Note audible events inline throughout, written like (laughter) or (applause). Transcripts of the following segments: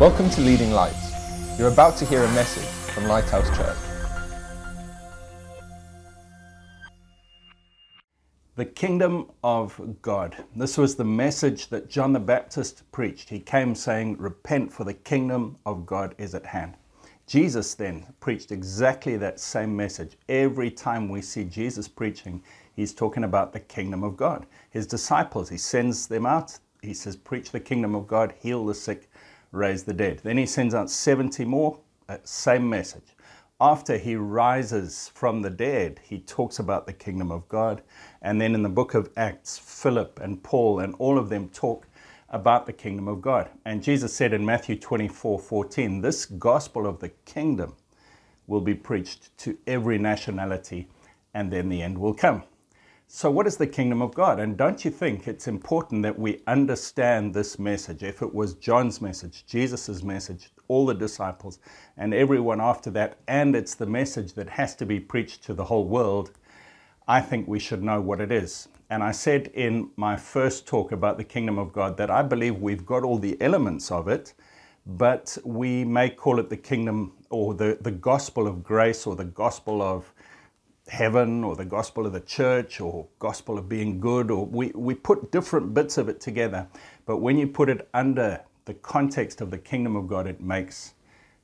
Welcome to Leading Lights. You're about to hear a message from Lighthouse Church. The kingdom of God. This was the message that John the Baptist preached. He came saying, Repent, for the kingdom of God is at hand. Jesus then preached exactly that same message. Every time we see Jesus preaching, he's talking about the kingdom of God. His disciples, he sends them out. He says, Preach the kingdom of God, heal the sick, raise the dead. Then he sends out 70 more, uh, same message. After he rises from the dead, he talks about the kingdom of God. And then in the book of Acts, Philip and Paul and all of them talk about the kingdom of God. And Jesus said in Matthew 24 14, this gospel of the kingdom will be preached to every nationality, and then the end will come. So, what is the kingdom of God? And don't you think it's important that we understand this message? If it was John's message, Jesus' message, all the disciples, and everyone after that, and it's the message that has to be preached to the whole world, I think we should know what it is. And I said in my first talk about the kingdom of God that I believe we've got all the elements of it, but we may call it the kingdom or the, the gospel of grace or the gospel of heaven or the gospel of the church or gospel of being good or we, we put different bits of it together. But when you put it under the context of the kingdom of god it makes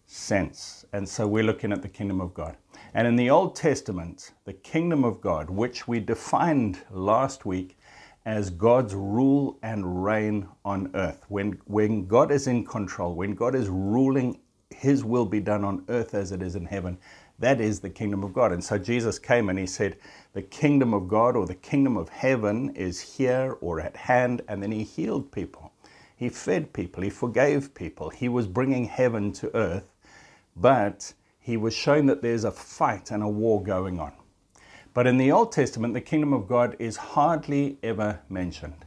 sense. And so we're looking at the kingdom of god. And in the old testament the kingdom of god which we defined last week as god's rule and reign on earth. When when god is in control when god is ruling his will be done on earth as it is in heaven that is the kingdom of God. And so Jesus came and he said, The kingdom of God or the kingdom of heaven is here or at hand. And then he healed people. He fed people. He forgave people. He was bringing heaven to earth. But he was showing that there's a fight and a war going on. But in the Old Testament, the kingdom of God is hardly ever mentioned.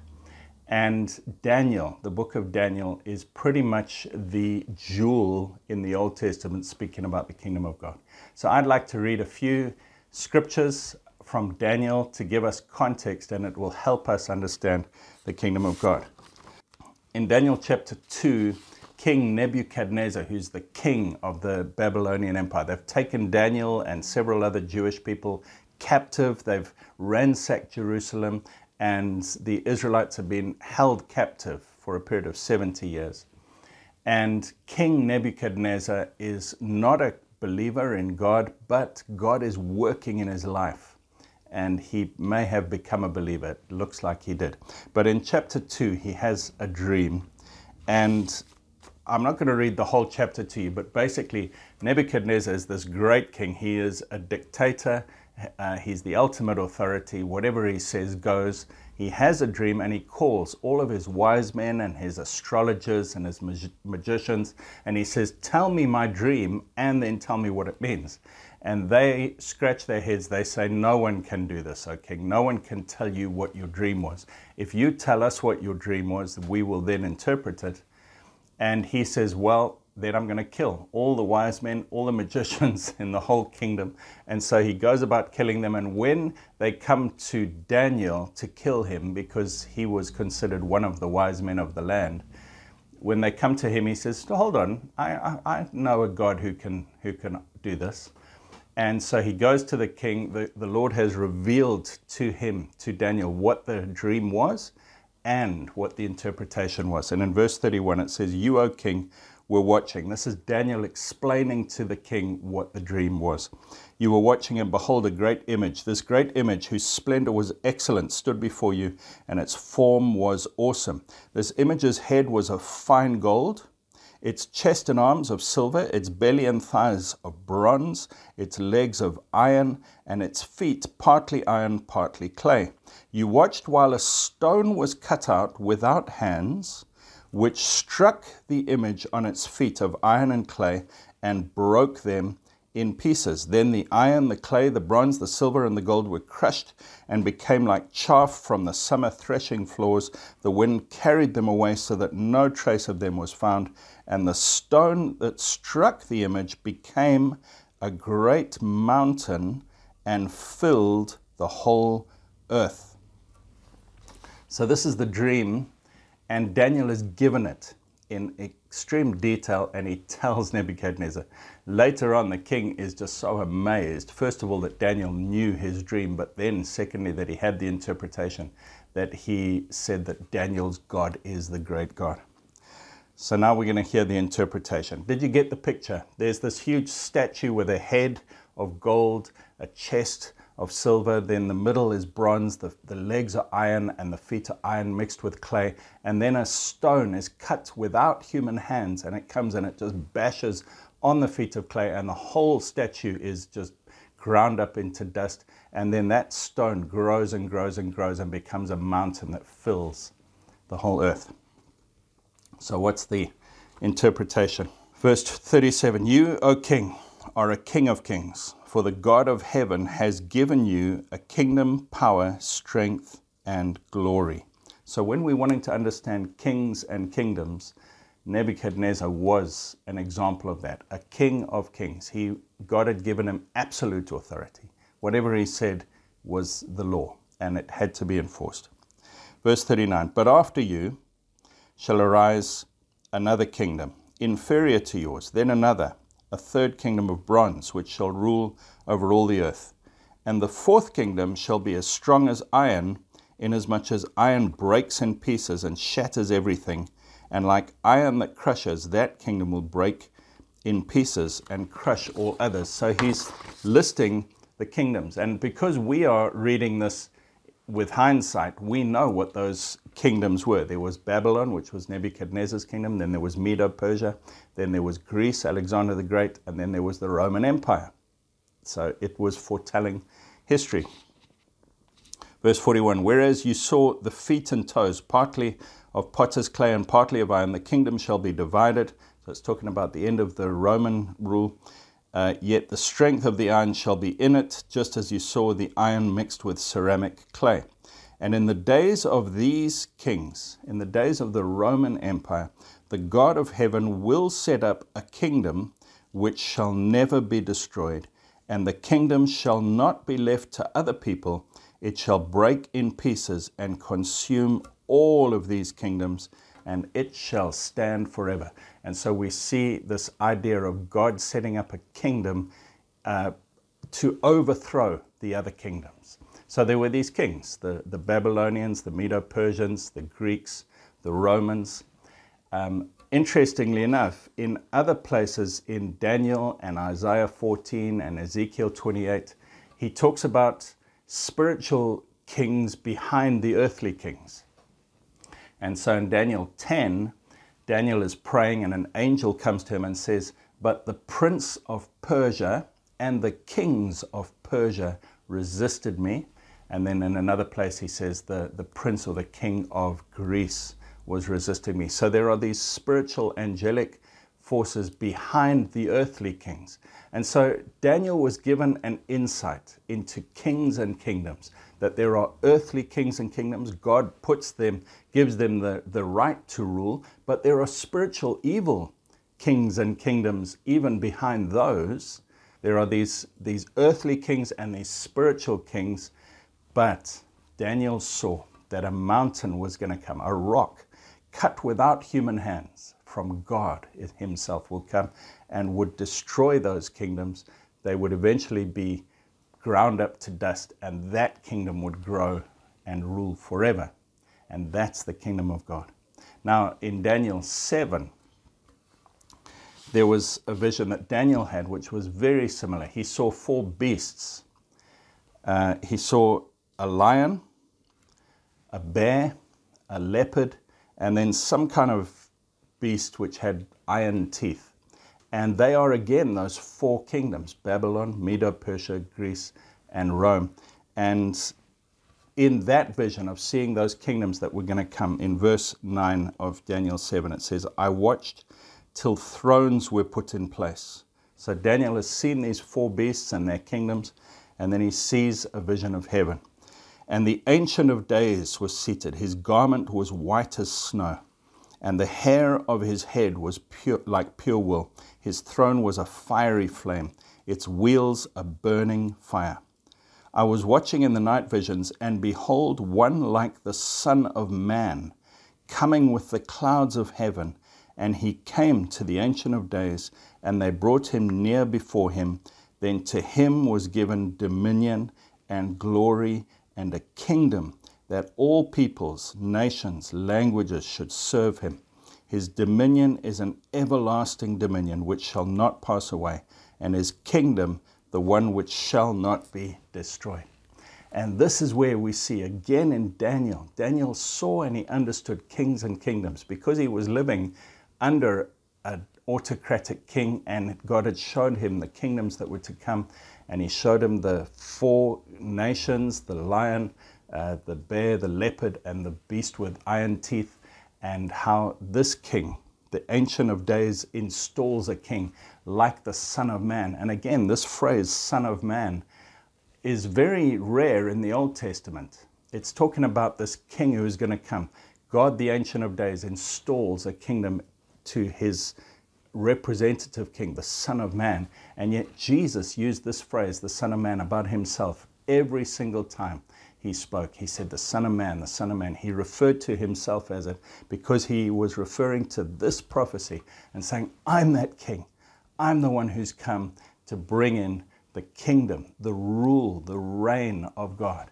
And Daniel, the book of Daniel, is pretty much the jewel in the Old Testament speaking about the kingdom of God. So I'd like to read a few scriptures from Daniel to give us context and it will help us understand the kingdom of God. In Daniel chapter 2, King Nebuchadnezzar, who's the king of the Babylonian Empire, they've taken Daniel and several other Jewish people captive. They've ransacked Jerusalem and the Israelites have been held captive for a period of 70 years. And King Nebuchadnezzar is not a believer in God, but God is working in his life. And he may have become a believer. It looks like he did. But in chapter 2, he has a dream. And I'm not going to read the whole chapter to you, but basically, Nebuchadnezzar is this great king. He is a dictator uh, he's the ultimate authority. Whatever he says goes. He has a dream and he calls all of his wise men and his astrologers and his mag- magicians and he says, Tell me my dream and then tell me what it means. And they scratch their heads. They say, No one can do this, O king. No one can tell you what your dream was. If you tell us what your dream was, we will then interpret it. And he says, Well, then I'm going to kill all the wise men, all the magicians (laughs) in the whole kingdom. And so he goes about killing them. And when they come to Daniel to kill him, because he was considered one of the wise men of the land, when they come to him, he says, Hold on, I, I, I know a God who can, who can do this. And so he goes to the king. The, the Lord has revealed to him, to Daniel, what the dream was and what the interpretation was. And in verse 31, it says, You, O king, were watching. This is Daniel explaining to the king what the dream was. You were watching, and behold, a great image. This great image, whose splendor was excellent, stood before you, and its form was awesome. This image's head was of fine gold, its chest and arms of silver, its belly and thighs of bronze, its legs of iron, and its feet partly iron, partly clay. You watched while a stone was cut out without hands which struck the image on its feet of iron and clay and broke them in pieces. Then the iron, the clay, the bronze, the silver, and the gold were crushed and became like chaff from the summer threshing floors. The wind carried them away so that no trace of them was found. And the stone that struck the image became a great mountain and filled the whole earth. So, this is the dream and Daniel is given it in extreme detail and he tells (laughs) Nebuchadnezzar. Later on, the king is just so amazed, first of all, that Daniel knew his dream, but then, secondly, that he had the interpretation, that he said that Daniel's God is the great God. So now we're going to hear the interpretation. Did you get the picture? There's this huge statue with a head of gold, a chest of silver, then the middle is bronze, the, the legs are iron, and the feet are iron mixed with clay. And then a stone is cut without human hands, and it comes and it just bashes on the feet of clay, and the whole statue is just ground up into dust. And then that stone grows and grows and grows and becomes a mountain that fills the whole earth. So, what's the interpretation? Verse 37 You, O king, are a king of kings, for the God of heaven has given you a kingdom, power, strength, and glory. So, when we're wanting to understand kings and kingdoms, Nebuchadnezzar was an example of that, a king of kings. He, God had given him absolute authority. Whatever he said was the law, and it had to be enforced. Verse 39 But after you shall arise another kingdom, inferior to yours, then another, a third kingdom of bronze, which shall rule over all the earth. And the fourth kingdom shall be as strong as iron, inasmuch as iron breaks in pieces and shatters everything and like iron that crushes, that kingdom will break in pieces and crush all others. So he's listing the kingdoms. And because we are reading this with hindsight, we know what those kingdoms were. There was Babylon, which was Nebuchadnezzar's kingdom, then there was Medo Persia, then there was Greece, Alexander the Great, and then there was the Roman Empire. So it was foretelling history. Verse 41 Whereas you saw the feet and toes, partly of potter's clay and partly of iron. The kingdom shall be divided. So it's talking about the end of the Roman rule. Uh, yet the strength of the iron shall be in it, just as you saw the iron mixed with ceramic clay. And in the days of these kings, in the days of the Roman Empire, the God of heaven will set up a kingdom which shall never be destroyed, and the kingdom shall not be left to other people. It shall break in pieces and consume all of these kingdoms, and it shall stand forever. And so we see this idea of God setting up a kingdom uh, to overthrow the other kingdoms. So there were these kings the, the Babylonians, the Medo Persians, the Greeks, the Romans. Um, interestingly enough, in other places in Daniel and Isaiah 14 and Ezekiel 28, he talks about spiritual kings behind the earthly kings. And so in Daniel 10, Daniel is praying, and an angel comes to him and says, But the prince of Persia and the kings of Persia resisted me. And then in another place, he says, The, the prince or the king of Greece was resisting me. So there are these spiritual angelic forces behind the earthly kings. And so Daniel was given an insight into kings and kingdoms, that there are earthly kings and kingdoms. God puts them, gives them the, the right to rule, but there are spiritual evil kings and kingdoms even behind those. There are these, these earthly kings and these spiritual kings, but Daniel saw that a mountain was going to come, a rock cut without human hands from God Himself will come and would destroy those kingdoms. They would eventually be ground up to dust, and that kingdom would grow and rule forever. And that's the kingdom of God. Now, in Daniel 7, there was a vision that Daniel had, which was very similar. He saw four beasts. Uh, he saw a lion, a bear, a leopard, and then some kind of beast which had iron teeth. And they are again those four kingdoms Babylon, Medo Persia, Greece, and Rome. And in that vision of seeing those kingdoms that were going to come, in verse 9 of Daniel 7, it says, I watched till thrones were put in place. So Daniel has seen these four beasts and their kingdoms, and then he sees a vision of heaven. And the Ancient of Days was seated. His garment was white as snow and the hair of his head was pure, like pure wool. His throne was a fiery flame, its wheels a burning fire. I was watching in the night visions, and behold, one like the Son of Man, coming with the clouds of heaven, And he came to the Ancient of Days, and they brought him near before him. Then to him was given dominion and glory and a kingdom that all peoples, nations, languages should serve him. His dominion is an everlasting dominion which shall not pass away, and his kingdom the one which shall not be destroyed. And this is where we see again in Daniel. Daniel saw and he understood kings and kingdoms because he was living under an autocratic king, and God had showed him the kingdoms that were to come. And he showed him the four nations the lion, uh, the bear, the leopard, and the beast with iron teeth, and how this king, the Ancient of Days, installs a king like the Son of Man. And again, this phrase, Son of Man, is very rare in the Old Testament. It's talking about this king who is going to come. God, the Ancient of Days, installs a kingdom to his representative king, the Son of Man. And yet Jesus used this phrase, the Son of Man, about himself every single time he spoke. He said, The Son of Man, the Son of Man. He referred to himself as it because he was referring to this prophecy and saying, I'm that king. I'm the one who's come to bring in the kingdom, the rule, the reign of God.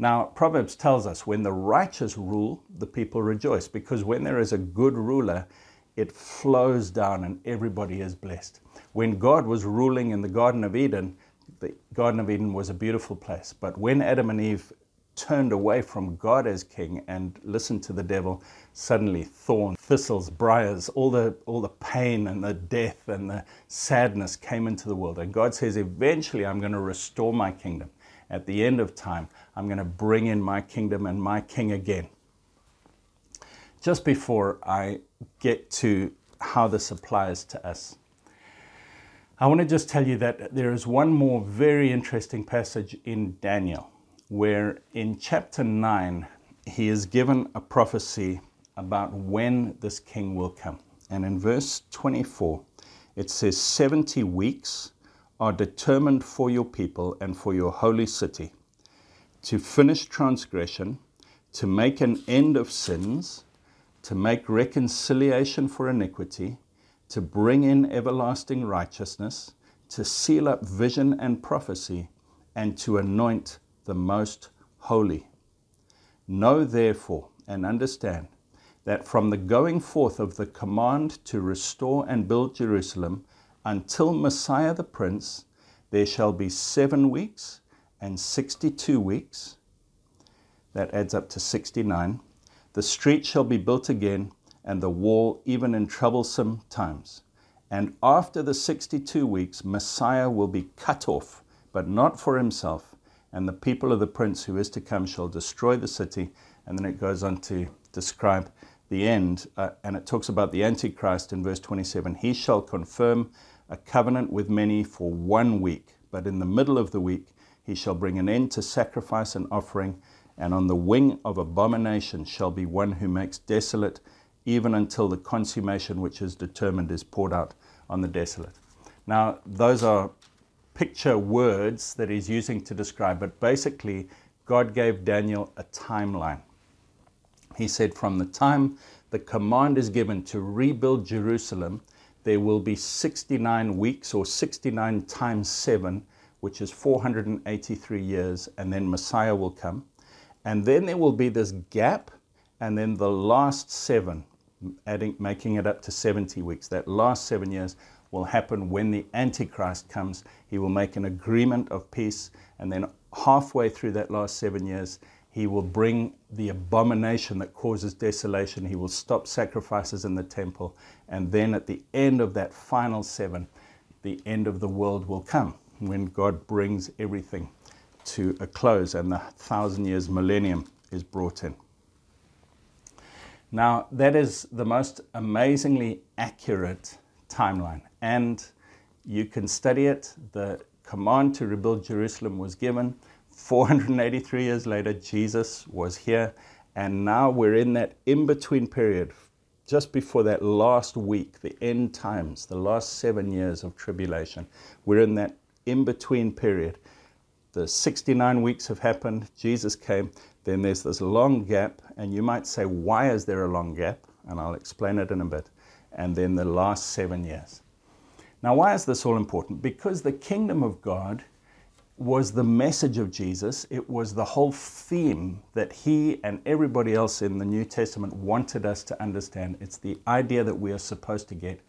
Now, Proverbs tells us when the righteous rule, the people rejoice, because when there is a good ruler, it flows down and everybody is blessed. When God was ruling in the Garden of Eden, the Garden of Eden was a beautiful place. But when Adam and Eve turned away from God as king and listened to the devil, suddenly thorns, thistles, briars, all the, all the pain and the death and the sadness came into the world. And God says, eventually I'm going to restore my kingdom. At the end of time, I'm going to bring in my kingdom and my king again. Just before I get to how this applies to us, I want to just tell you that there is one more very interesting passage in Daniel where in chapter 9 he is given a prophecy about when this king will come. And in verse 24, it says, 70 weeks are determined for your people and for your holy city to finish transgression, to make an end of sins, to make reconciliation for iniquity, to bring in everlasting righteousness, to seal up vision and prophecy, and to anoint the most holy. Know therefore and understand that from the going forth of the command to restore and build Jerusalem until Messiah the Prince, there shall be seven weeks and 62 weeks. That adds up to 69. The street shall be built again, and the wall even in troublesome times. And after the 62 weeks, Messiah will be cut off, but not for himself and the people of the prince who is to come shall destroy the city. And then it goes on to describe the end, uh, and it talks about the Antichrist in verse 27. He shall confirm a covenant with many for one week, but in the middle of the week he shall bring an end to sacrifice and offering, and on the wing of abomination shall be one who makes desolate, even until the consummation which is determined is poured out on the desolate. Now, those are picture words that he's using to describe, but basically, God gave Daniel a timeline. He said, From the time the command is given to rebuild Jerusalem, there will be 69 weeks or 69 times 7, which is 483 years, and then Messiah will come. And then there will be this gap, and then the last seven, adding, making it up to 70 weeks. That last seven years will happen when the Antichrist comes. He will make an agreement of peace, and then halfway through that last seven years, he will bring the abomination that causes desolation. He will stop sacrifices in the temple. And then at the end of that final seven, the end of the world will come when God brings everything to a close and the thousand years millennium is brought in. Now, that is the most amazingly accurate timeline and you can study it. The command to rebuild Jerusalem was given. 483 years later, Jesus was here, and now we're in that in between period, just before that last week, the end times, the last seven years of tribulation. We're in that in between period. The 69 weeks have happened, Jesus came, then there's this long gap, and you might say, why is there a long gap? And I'll explain it in a bit. and then the last seven years. Now, why is this all important? Because the kingdom of God was the message of Jesus. It was the whole theme that he and everybody else in the New Testament wanted us to understand. It's the idea that we are supposed to get.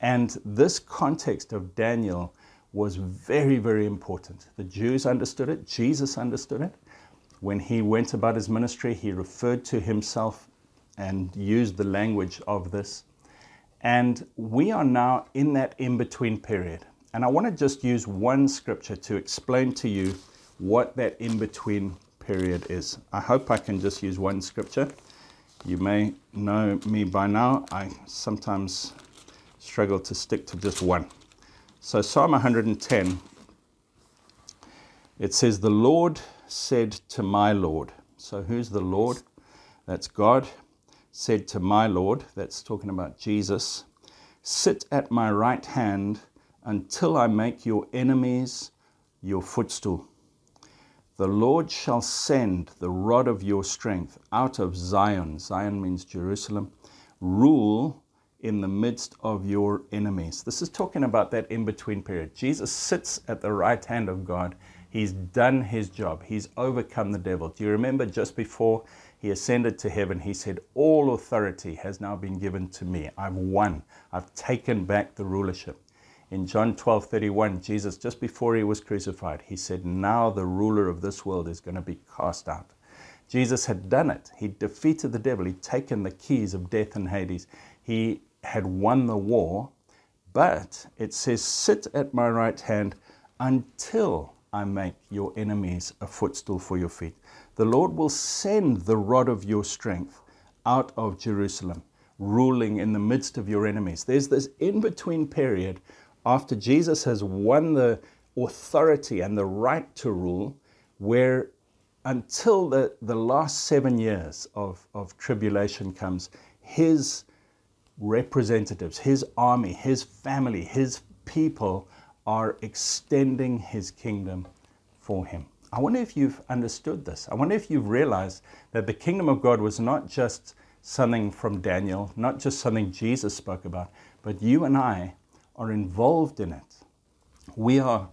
And this context of Daniel was very, very important. The Jews understood it, Jesus understood it. When he went about his ministry, he referred to himself and used the language of this. And we are now in that in between period. And I want to just use one scripture to explain to you what that in between period is. I hope I can just use one scripture. You may know me by now. I sometimes struggle to stick to just one. So, Psalm 110, it says, The Lord said to my Lord. So, who's the Lord? That's God. Said to my Lord, that's talking about Jesus, Sit at my right hand until I make your enemies your footstool. The Lord shall send the rod of your strength out of Zion. Zion means Jerusalem. Rule in the midst of your enemies. This is talking about that in between period. Jesus sits at the right hand of God. He's done his job, he's overcome the devil. Do you remember just before he ascended to heaven, he said, All authority has now been given to me. I've won, I've taken back the rulership. In John 12 31, Jesus, just before he was crucified, he said, Now the ruler of this world is going to be cast out. Jesus had done it. He defeated the devil. He'd taken the keys of death and Hades. He had won the war, but it says, Sit at my right hand until I make your enemies a footstool for your feet. The Lord will send the rod of your strength out of Jerusalem, ruling in the midst of your enemies. There's this in between period after Jesus has won the authority and the right to rule, where until the, the last seven years of, of tribulation comes, his representatives, his army, his family, his people are extending his kingdom for him. I wonder if you've understood this. I wonder if you've realized that the kingdom of God was not just something from Daniel, not just something Jesus spoke about, but you and I are involved in it. We are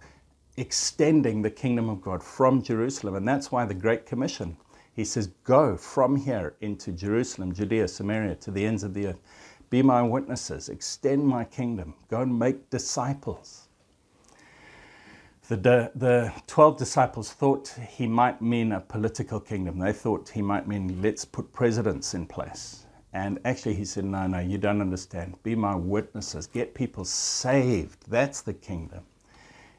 extending the kingdom of God from Jerusalem, and that's why the Great Commission. He says, Go from here into Jerusalem, Judea, Samaria, to the ends of the earth. Be my witnesses, extend my kingdom, go and make disciples. The, the 12 disciples thought he might mean a political kingdom. They thought he might mean let's put presidents in place. And actually, he said, No, no, you don't understand. Be my witnesses. Get people saved. That's the kingdom.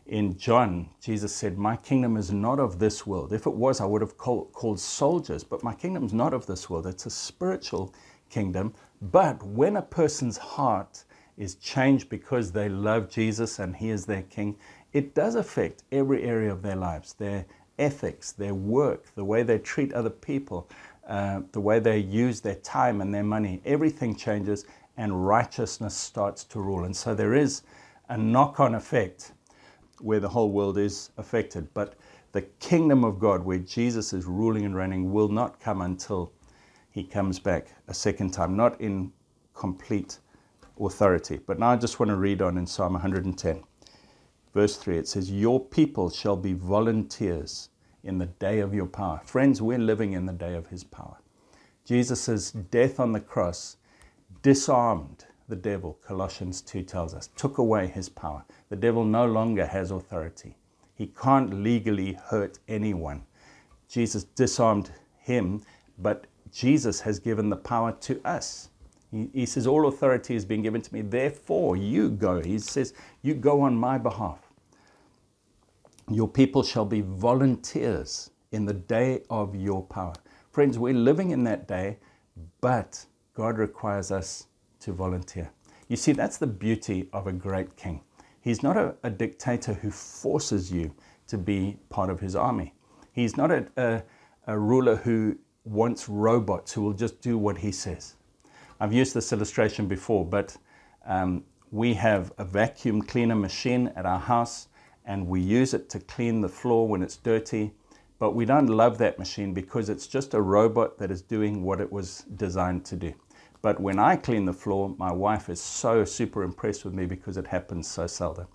In John, Jesus said, My kingdom is not of this world. If it was, I would have call, called soldiers, but my kingdom is not of this world. It's a spiritual kingdom. But when a person's heart is changed because they love Jesus and He is their King, it does affect every area of their lives their ethics, their work, the way they treat other people, uh, the way they use their time and their money. Everything changes and righteousness starts to rule. And so there is a knock on effect where the whole world is affected. But the kingdom of God, where Jesus is ruling and reigning, will not come until he comes back a second time, not in complete authority. But now I just want to read on in Psalm 110, verse 3. It says, Your people shall be volunteers in the day of your power. Friends, we're living in the day of his power. Jesus' death on the cross disarmed the devil, Colossians 2 tells us, took away his power. The devil no longer has authority. He can't legally hurt anyone. Jesus disarmed him, but Jesus has given the power to us. He, he, says, All authority has been given to me, therefore you go. He says, You go on my behalf. Your people shall be volunteers in the day of your power. Friends, we're living in that day, but God requires us to volunteer. You see, that's the beauty of a great king. He's not a, a dictator who forces you to be part of his army. He's not a, a, a ruler who wants robots who will just do what he says. I've used this illustration before, but um, we have a vacuum cleaner machine at our house and we use it to clean the floor when it's dirty. But we don't love that machine because it's just a robot that is doing what it was designed to do. But when I clean the floor, my wife is so super impressed with me because it happens so seldom.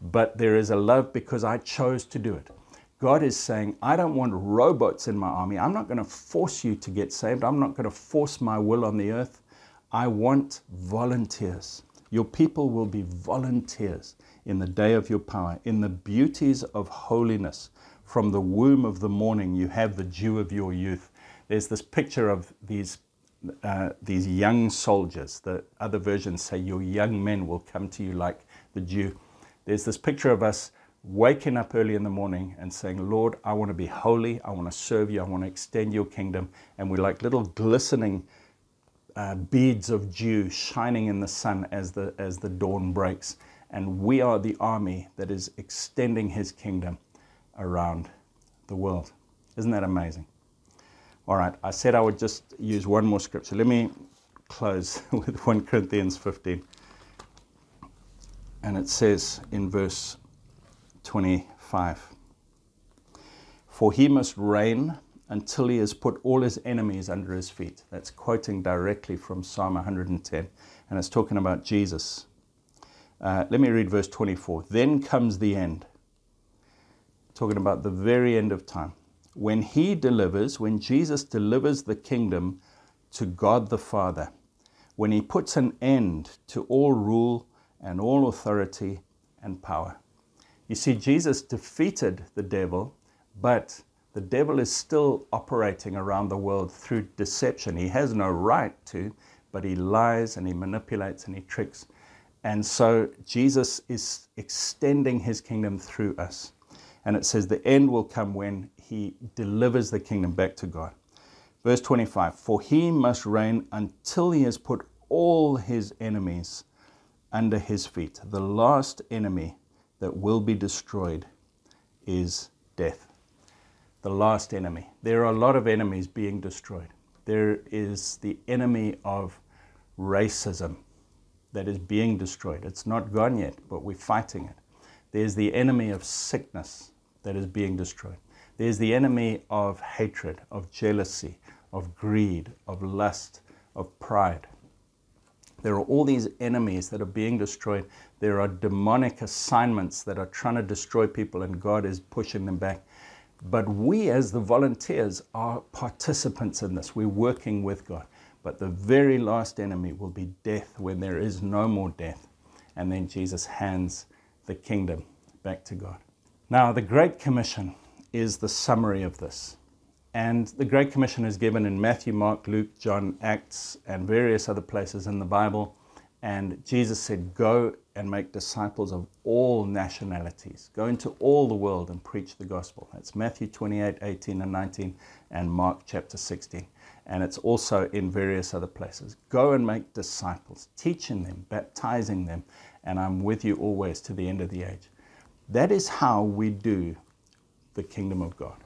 But there is a love because I chose to do it. God is saying, I don't want robots in my army. I'm not going to force you to get saved. I'm not going to force my will on the earth. I want volunteers. Your people will be volunteers in the day of your power, in the beauties of holiness. From the womb of the morning, you have the dew of your youth. There's this picture of these, uh, these young soldiers. The other versions say, Your young men will come to you like the dew. There's this picture of us waking up early in the morning and saying, Lord, I want to be holy. I want to serve you. I want to extend your kingdom. And we're like little glistening uh, beads of dew shining in the sun as the, as the dawn breaks. And we are the army that is extending his kingdom around the world. Isn't that amazing? All right, I said I would just use one more scripture. Let me close (laughs) with 1 Corinthians 15. And it says in verse 25 For he must reign until he has put all his enemies under his feet. That's quoting directly from Psalm 110, and it's talking about Jesus. Uh, let me read verse 24. Then comes the end, talking about the very end of time when he delivers, when Jesus delivers the kingdom to God the Father, when he puts an end to all rule and all authority and power. You see, Jesus defeated the devil, but the devil is still operating around the world through deception. He has no right to, but he lies and he manipulates and he tricks. And so Jesus is extending his kingdom through us. And it says the end will come when he delivers the kingdom back to God. Verse 25 For he must reign until he has put all his enemies under his feet. The last enemy that will be destroyed is death. The last enemy. There are a lot of enemies being destroyed. There is the enemy of racism that is being destroyed. It's not gone yet, but we're fighting it. There's the enemy of sickness that is being destroyed. There's the enemy of hatred, of jealousy, of greed, of lust, of pride. There are all these enemies that are being destroyed. There are demonic assignments that are trying to destroy people, and God is pushing them back. But we, as the volunteers, are participants in this. We're working with God. But the very last enemy will be death when there is no more death. And then Jesus hands the kingdom back to God. Now, the Great Commission is the summary of this. And the Great Commission is given in Matthew, Mark, Luke, John, Acts, and various other places in the Bible. And Jesus said, Go and make disciples of all nationalities. Go into all the world and preach the gospel. That's Matthew 28, 18, and 19, and Mark chapter 16. And it's also in various other places. Go and make disciples, teaching them, baptizing them, and I'm with you always to the end of the age. That is how we do the kingdom of God.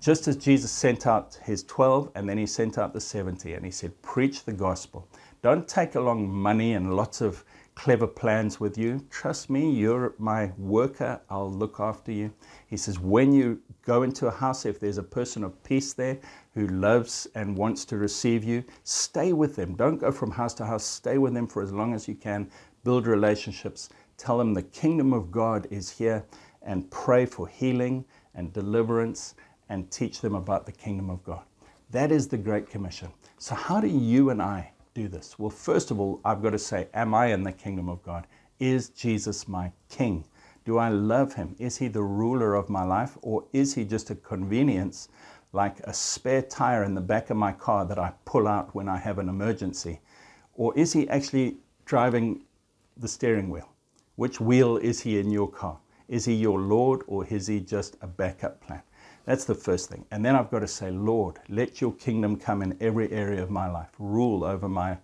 Just as Jesus sent out his 12 and then he sent out the 70 and he said, Preach the gospel. Don't take along money and lots of clever plans with you. Trust me, you're my worker. I'll look after you. He says, When you go into a house, if there's a person of peace there who loves and wants to receive you, stay with them. Don't go from house to house. Stay with them for as long as you can. Build relationships. Tell them the kingdom of God is here and pray for healing and deliverance and teach them about the kingdom of God. That is the Great Commission. So, how do you and I do this? Well, first of all, I've got to say, Am I in the kingdom of God? Is Jesus my king? Do I love him? Is he the ruler of my life? Or is he just a convenience, like a spare tire in the back of my car that I pull out when I have an emergency? Or is he actually driving the steering wheel? Which wheel is he in your car? Is he your Lord or is he just a backup plan? That's the first thing. And then I've got to say, Lord, let your kingdom come in every area of my life. Rule over my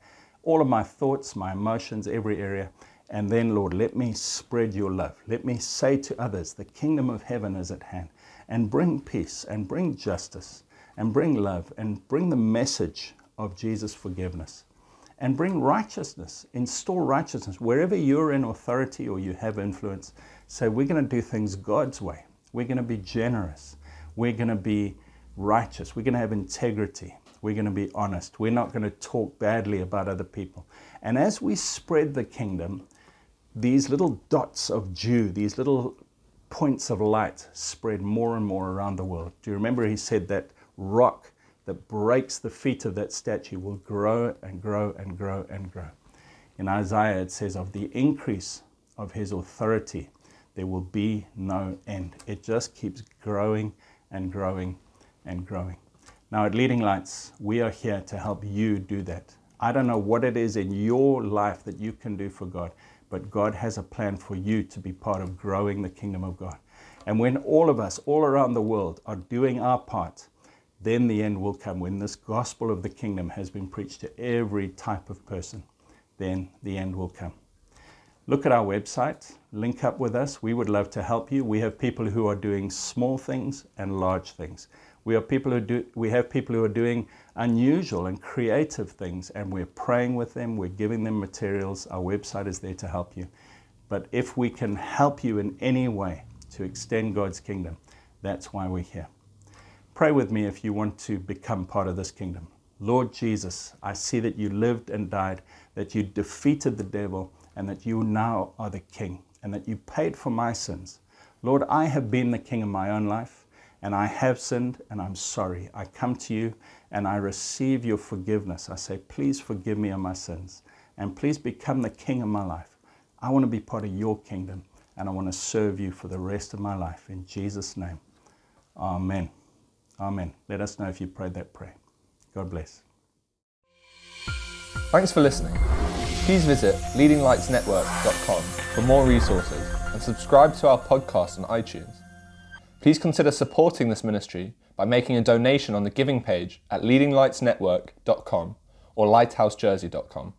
all of my thoughts, my emotions, every area. And then, Lord, let me spread your love. Let me say to others, the kingdom of heaven is at hand. And bring peace and bring justice and bring love and bring the message of Jesus' forgiveness and bring righteousness, install righteousness. Wherever you're in authority or you have influence, say, we're going to do things God's way. We're going to be generous. We're going to be righteous. We're going to have integrity. We're going to be honest. We're not going to talk badly about other people. And as we spread the kingdom, these little dots of dew, these little points of light spread more and more around the world. Do you remember he said that rock that breaks the feet of that statue will grow and grow and grow and grow. In Isaiah, it says, Of the increase of his authority, there will be no end. It just keeps growing and growing and growing. Now, at Leading Lights, we are here to help you do that. I don't know what it is in your life that you can do for God, but God has a plan for you to be part of growing the kingdom of God. And when all of us, all around the world, are doing our part, then the end will come. When this gospel of the kingdom has been preached to every type of person, then the end will come. Look at our website, link up with us. We would love to help you. We have people who are doing small things and large things. We, are people who do, we have people who are doing unusual and creative things, and we're praying with them, we're giving them materials. Our website is there to help you. But if we can help you in any way to extend God's kingdom, that's why we're here. Pray with me if you want to become part of this kingdom. Lord Jesus, I see that you lived and died, that you defeated the devil, and that you now are the king, and that you paid for my sins. Lord, I have been the king in my own life, and I have sinned, and I'm sorry. I come to you and I receive your forgiveness. I say, please forgive me of my sins, and please become the king of my life. I want to be part of your kingdom, and I want to serve you for the rest of my life. In Jesus' name, Amen. Amen. Let us know if you prayed that prayer. God bless. Thanks for listening. Please visit leadinglightsnetwork.com for more resources and subscribe to our podcast on iTunes. Please consider supporting this ministry by making a donation on the giving page at leadinglightsnetwork.com or lighthousejersey.com.